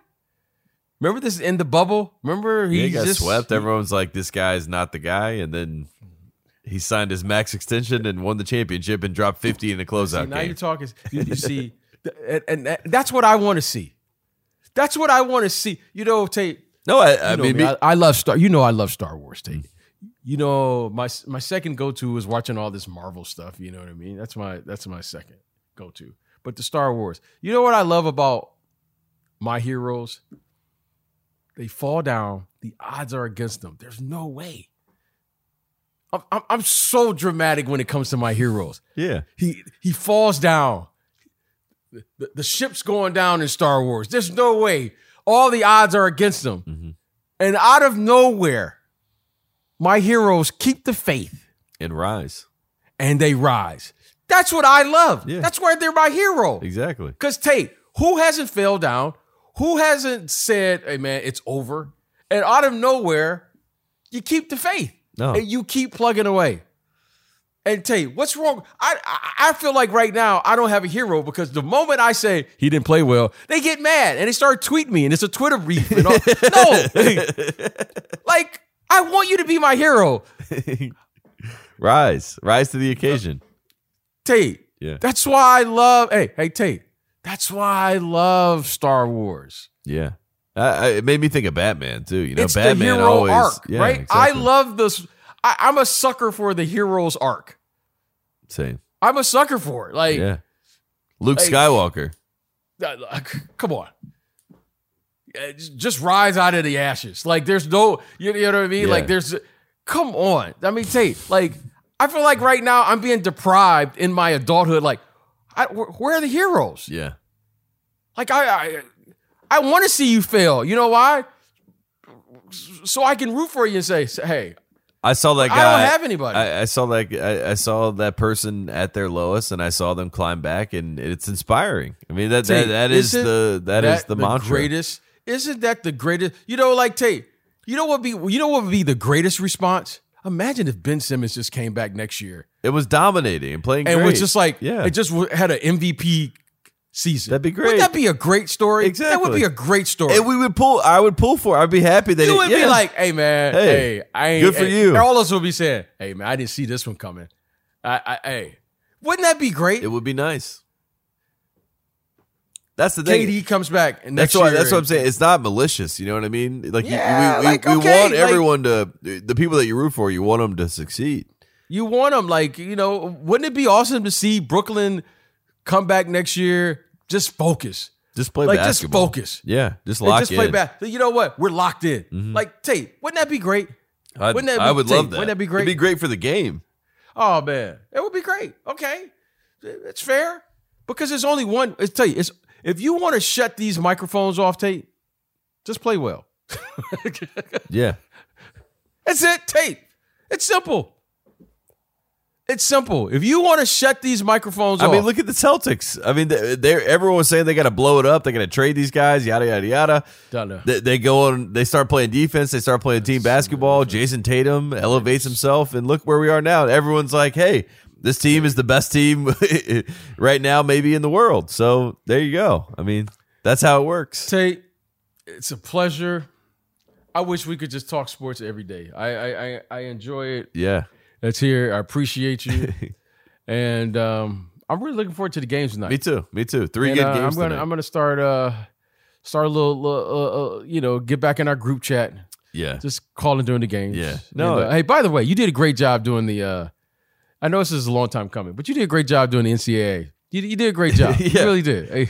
Remember this in the bubble? Remember he, he, got just swept. Everyone's like, "This guy's not the guy," and then he signed his max extension and won the championship and dropped 50 in the See, closeout now you're talking. You, you see, and, and that- that's what I want to see. That's what I want to see. You know, Tate. No, I, I mean, me, I, I love Star. You know, I love Star Wars. Tate. You know, my my second go to is watching all this Marvel stuff. You know what I mean? That's my that's my second go to. But the Star Wars. You know what I love about my heroes? They fall down. The odds are against them. There's no way. I'm, I'm, I'm so dramatic when it comes to my heroes. yeah, He he falls down. The, the ship's going down in Star Wars. There's no way. All the odds are against them. Mhm. And out of nowhere, my heroes keep the faith and rise and they rise. That's what I love. Yeah. That's why they're my hero. exactly. Because Tate, who hasn't fell down? Who hasn't said, hey man, it's over? And out of nowhere, you keep the faith. No, And you keep plugging away. And Tate, what's wrong? I, I I feel like right now I don't have a hero because the moment I say he didn't play well, they get mad and they start tweeting me and it's a Twitter brief. And all. no, like I want you to be my hero, rise, rise to the uh, occasion. Tate. Yeah, That's why I love. Hey, hey, Tate. That's why I love Star Wars. yeah. I, it made me think of Batman too. You know, it's Batman always, arc, yeah, right? exactly. I love this. I, I'm a sucker for the hero's arc. Same. I'm a sucker for it. Like, Yeah, Luke Hey. Skywalker. uh, come on. Just- rise out of the ashes. Like, there's no, you, know what I mean? Yeah. Like, there's, come on. I mean, Tate, like, I feel like right now I'm being deprived in my adulthood. Like, I, where, where are the heroes? Yeah, Like I I, I want to see you fail. You know why? So I can root for you and say, hey, I saw that I guy. don't have anybody. I, I saw that. I, I saw that person at their lowest, and I saw them climb back, and it's inspiring. I mean, that that, that is the that is the, mantra. greatest. Isn't that the greatest? You know, like Tate. You know what be? You know what would be the greatest response? Imagine if Ben Simmons just came back next year It was dominating and playing, and great. was just like, yeah, it just had an MVP season. That'd be great. Wouldn't that be a great story? Exactly. That would be a great story. and we would pull. I would pull for. it. I'd be happy that you it, would yeah. be like, "Hey man, Hey, hey, I ain't good for hey, you. All of us would be saying, "Hey man, I didn't see this one coming." I, I, hey, wouldn't that be great? it would be nice. That's the thing. KD comes back and That's why. year That's what I'm saying. It's not malicious. You know what I mean? Like Yeah, we, we, like, we okay, want like- everyone to the people that you root for. You want them to succeed. You want them, like you know, wouldn't it be awesome to see Brooklyn come back next year? Just focus, Just play like basketball. just focus, Yeah, just And lock just in. play back. You know what? We're locked in. Mhm. Like Tate, wouldn't that be great? I'd- Wouldn't that I would Tate, love that. wouldn't that be great? It'd be great for the game. Oh man, it would be great. Okay, it's fair because there's only one. It's tell you, it's if you want to shut these microphones off, Tate, just play well. Yeah, That's it, Tate. It's simple. It's simple. If you want to shut these microphones I off, mean, look at the Celtics. I mean, they they're- everyone was saying they got to blow it up. They got to trade these guys. Yada yada yada. Done now. They, they go on. They start playing defense. They start playing team basketball. Jayson Tatum elevates himself, and look where we are now. Everyone's like, "Hey, this team is the best team right now, maybe in the world." So there you go. I mean, that's how it works. Tate, it's a pleasure. I wish we could just talk sports every day. I I I, I enjoy it. Yeah, That's here. I appreciate you, and um, I'm really looking forward to the games tonight. me too. Me too. Three And, good uh, games I'm gonna tonight. I'm gonna start uh start a little, uh, uh, you know get back in our group chat. yeah, Just calling during the games. Yeah. No, And, uh, hey, by the way, you did a great job doing the. uh I know this is a long time coming, but you did a great job doing the NCAA. You, you did a great job. Yeah. You really did. Hey,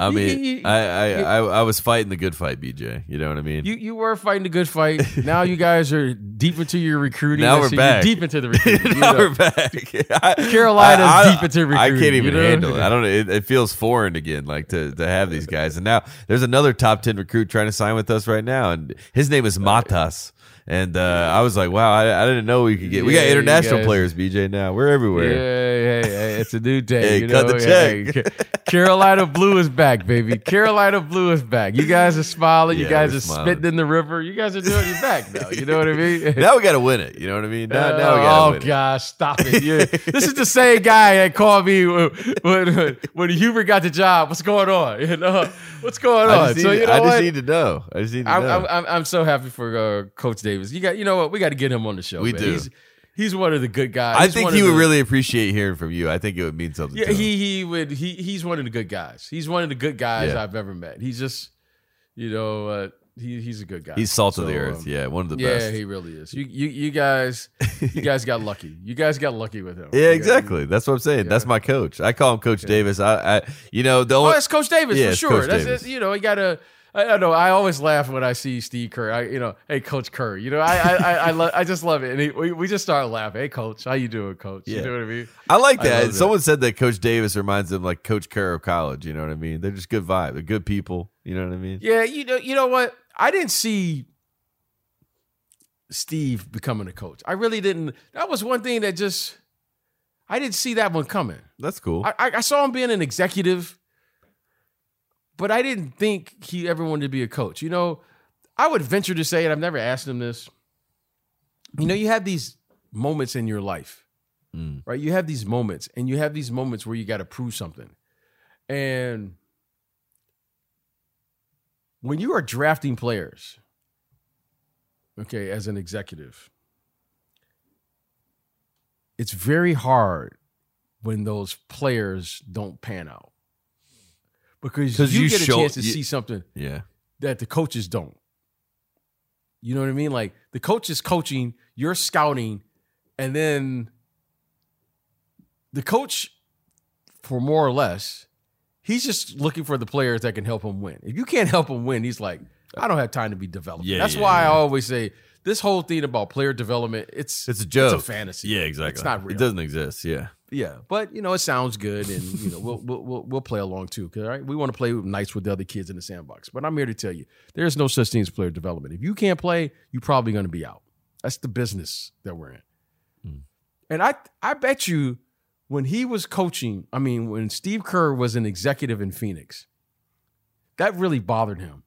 I mean, you- I, I, I, I was fighting the good fight, BJ. You know what I mean? you you were fighting a good fight. now you guys are deep into your recruiting. Now we're back. You're deep into the recruiting. you now know. we're back. I- Carolina's I- deep into recruiting. I can't even you know? handle it. I don't know. It, it feels foreign again, like to to have these guys. And now there's another top ten recruit trying to sign with us right now, and his name is uh, Matas. And uh, I was like, wow, I, I didn't know we could get. We got you international players, BJ. Now we're everywhere. hey, hey, hey, it's a new day. Hey, you cut know? the check. Ca- Carolina Blue is back, baby. Carolina Blue is back. You guys are smiling. You guys we're smiling. spitting in the river. You guys are doing your back now. You know what I mean? Now we got to win it. You know what I mean? Now, now we got to oh win it. gosh, stop it! You're- this is the same guy that called me when, when, when Hubert got the job. What's going on? You know what's going I on? just, need, So you know I just need to know. I just need to I'm, know. I'm, I'm, I'm so happy for uh, Coach Davis. You got, you know what? We got to get him on the show. We man. do. He's, he's one of the good guys. I He's think he of would the- really appreciate hearing from you. I think it would mean something. Yeah, to him. he he would he he's one of the good guys. He's one of the good guys Yeah. I've ever met. He's just you know uh, he he's a good guy. he's salt of the earth. um, yeah, one of the yeah, best. Yeah, he really is. You you you guys you guys got lucky. You guys got lucky with him. yeah, You exactly. That's what I'm saying. That's my coach. I call him Coach Davis. I, I, you know, the Oh, only, that's Coach Davis Yeah, for sure. Coach That's Davis. it. You know, he got to. I know. I always laugh when I see Steve Kerr. I, you know, hey, Coach Kerr. You know, I, I, I, I, lo- I just love it, and he, we, we just start laughing. Hey, Coach, how you doing, Coach? Yeah. You know what I mean? I like I that. that. Someone said that Coach Davis reminds them like Coach Kerr of college. You know what I mean? They're just good vibe. They're good people. You know what I mean? Yeah, you know, you know what? I didn't see Steve becoming a coach. I really didn't. That was one thing that just I didn't see that one coming. That's cool. I, I I saw him being an executive, but I didn't think he ever wanted to be a coach. You know, I would venture to say, and I've never asked him this. You know, you have these moments in your life, Mm. right? You have these moments, and you have these moments where you got to prove something. And when you are drafting players, okay, as an executive, it's very hard when those players don't pan out because 'Cause you, you get a chance to you- see something yeah. that the coaches don't. You know what I mean? Like the coach is coaching, you're scouting, and then the coach, for more or less, he's just looking for the players that can help him win. If you can't help him win, he's like, I don't have time to be developed. Yeah, That's yeah, why I always say this whole thing about player development, it's It's a joke. It's a fantasy. Yeah, exactly. It's not real. It doesn't exist. Yeah. Yeah, but you know it sounds good, and you know we'll we'll we'll, play along too. 'cause, all right, we want to play nice with the other kids in the sandbox. But I'm here to tell you, there is no such thing as player development. If you can't play, you're probably going to be out. That's the business that we're in. Hmm. And I I bet you when he was coaching, I mean when Steve Kerr was an executive in Phoenix, that really bothered him.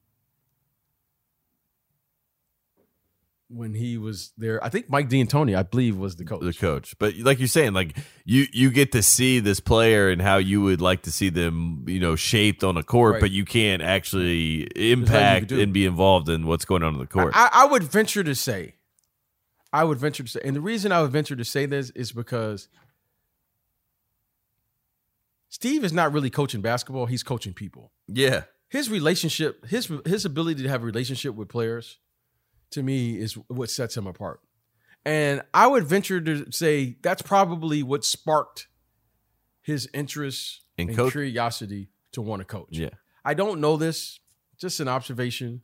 When he was there, I think Mike D'Antoni, I believe, was the coach. the coach. But like you're saying, like you you get to see this player and how you would like to see them, you know, shaped on a court, Right. but you can't actually impact and be involved in what's going on in the court. I, I would venture to say, I would venture to say, and the reason I would venture to say this is because Steve is not really coaching basketball; he's coaching people. yeah. His relationship, his his ability to have a relationship with players, to me, is what sets him apart. And I would venture to say that's probably what sparked his interest In and coach- curiosity to want to coach. Yeah. I don't know this, just an observation.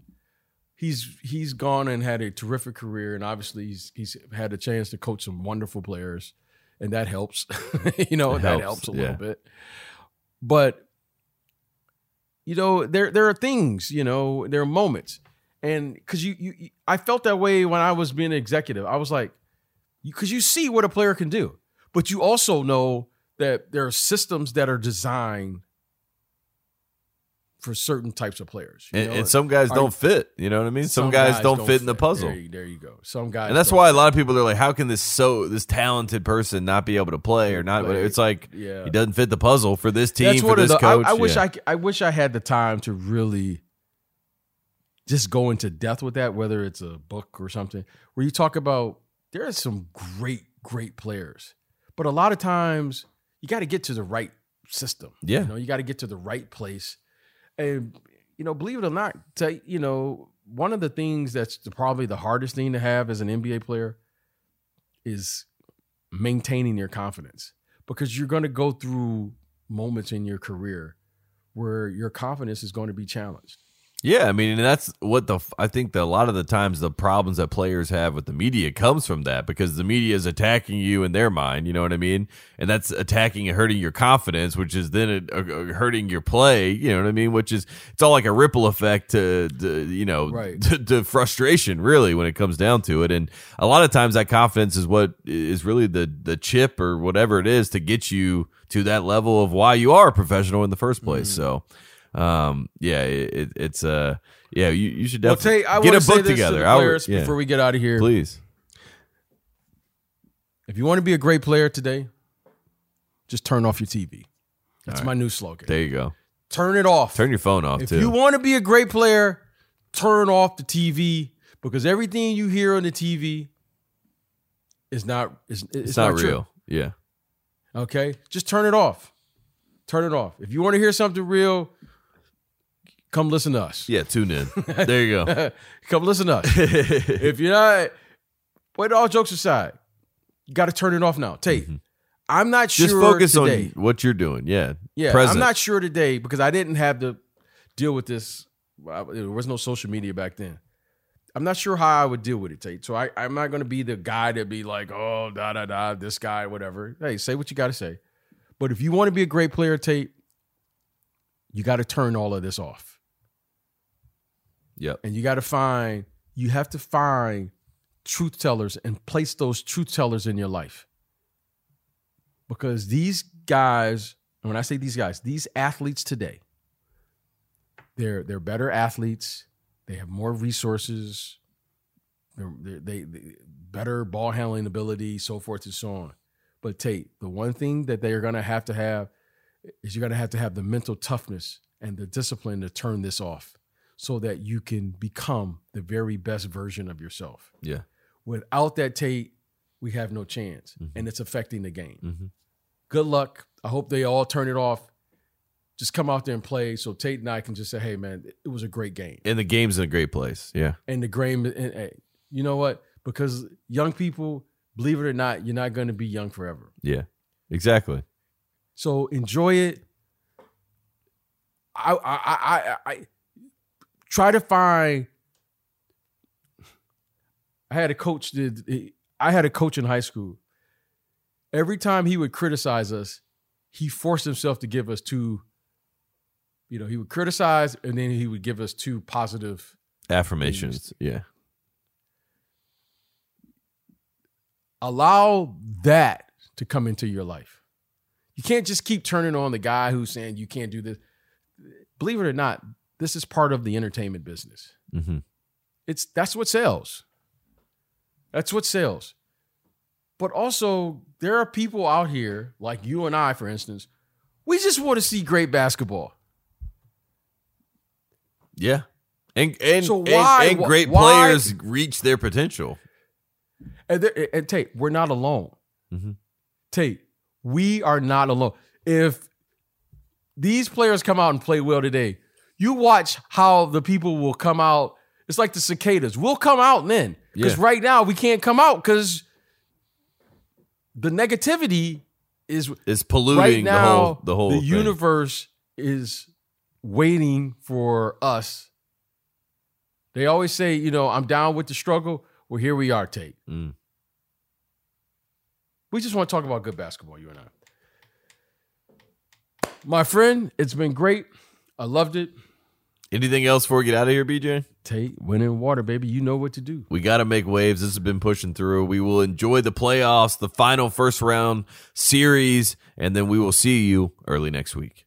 He's he's gone and had a terrific career, and obviously he's he's had a chance to coach some wonderful players, and that helps. you know, It that helps, helps a yeah. little bit. But you know, there there are things, you know, there are moments, and because you, you you- I felt that way when I was being an executive. I was like, because you see what a player can do, but you also know that there are systems that are designed for certain types of players. you And, know? and some guys Are don't fit. You know what I mean? Some, guys, don't, fit in the puzzle. There you, there you go. Some guys, And that's don't why a lot of people are like, "How can this so this talented person not be able to play or not?" Play. It's like Yeah. he doesn't fit the puzzle for this team That's for this I- coach. I, wish Yeah. I c- I wish I had the time to really just go into depth with that, whether it's a book or something, where you talk about there are some great, great players, but a lot of times you got to get to the right system. Yeah. you know, you got to get to the right place, and you know, believe it or not, to, you know, one of the things that's probably the hardest thing to have as an NBA player is maintaining your confidence because you're going to go through moments in your career where your confidence is going to be challenged. Yeah, I mean, and that's what the I think that a lot of the times the problems that players have with the media comes from that because the media is attacking you in their mind, you know what I mean, and that's attacking and hurting your confidence, which is then uh, uh, hurting your play, you know what I mean, which is it's all like a ripple effect to, to you know Right. to, to frustration really when it comes down to it, and a lot of times that confidence is what is really the the chip or whatever it is to get you to that level of why you are a professional in the first place. Mm. So um yeah it, it, it's uh yeah you, you should Well, definitely Tay, I get a book together to the I would- players yeah, before we get out of here. please If you want to be a great player today, just turn off your TV. That's All my new slogan. there you go turn it off. turn your phone off if too you want to be a great player, turn off the TV because everything you hear on the TV is not is it's, It's, not, true. real. Yeah. Okay, just turn it off. Turn it off. If you want to hear something real, come listen to us. Yeah. Tune in. there you go. come listen to us. if you're not, but all jokes aside, you got to turn it off now. Tate, I'm not sure. Mm-hmm. Just focus today. on what you're doing. Yeah. Yeah, Present. I'm not sure today because I didn't have to deal with this. There was no social media back then. I'm not sure how I would deal with it, Tate. So I, I'm not going to be the guy to be like, oh, da da da, this guy, whatever. Hey, say what you got to say. But if you want to be a great player, Tate, you got to turn all of this off, Yep. and you got to find. You have to find truth tellers and place those truth tellers in your life, because these guys. When I say these guys, these athletes today, they're they're better athletes. They have more resources. They're, they, they better ball handling ability, so forth and so on. But Tate, the one thing that they are going to have to have is you're going to have to have the mental toughness and the discipline to turn this off, so that you can become the very best version of yourself. Yeah. Without that, Tate, we have no chance, Mhm. and it's affecting the game. Mhm. Good luck. I hope they all turn it off. Just come out there and play, so Tate and I can just say, "Hey, man, it was a great game." And the game's in a great place. Yeah. and the grain and hey, you know what because young people believe it or not you're not going to be young forever Yeah. Exactly. so enjoy it I, I i i, I try to find i had a coach did. i had a coach in high school every time he would criticize us he forced himself to give us two you know he would criticize and then he would give us two positive Affirmations. Yeah. allow that to come into your life. You can't just keep turning on the guy who's saying you can't do this. Believe it or not, this is part of the entertainment business. hmm It's that's what sells. That's what sells. But also, there are people out here like you and I, for instance. We just want to see great basketball. Yeah. And and, So and- why- and, great why- players reach their potential. And, there, and Tate, we're not alone. Mhm. Tate, we are not alone. If these players come out and play well today, you watch how the people will come out. It's like the cicadas. We'll come out then. Because Yeah. right now we can't come out because the negativity is It's polluting right now the whole the whole the thing. universe is waiting for us. They always say, you know, I'm down with the struggle. Well, here we are, Tate. Mm. We just want to talk about good basketball, you and I. My friend, it's been great. I loved it. Anything else before we get out of here, BJ? Tate, winning water, baby. You know what to do. We got to make waves. This has been pushing through. We will enjoy the playoffs, the final first round series, and then we will see you early next week.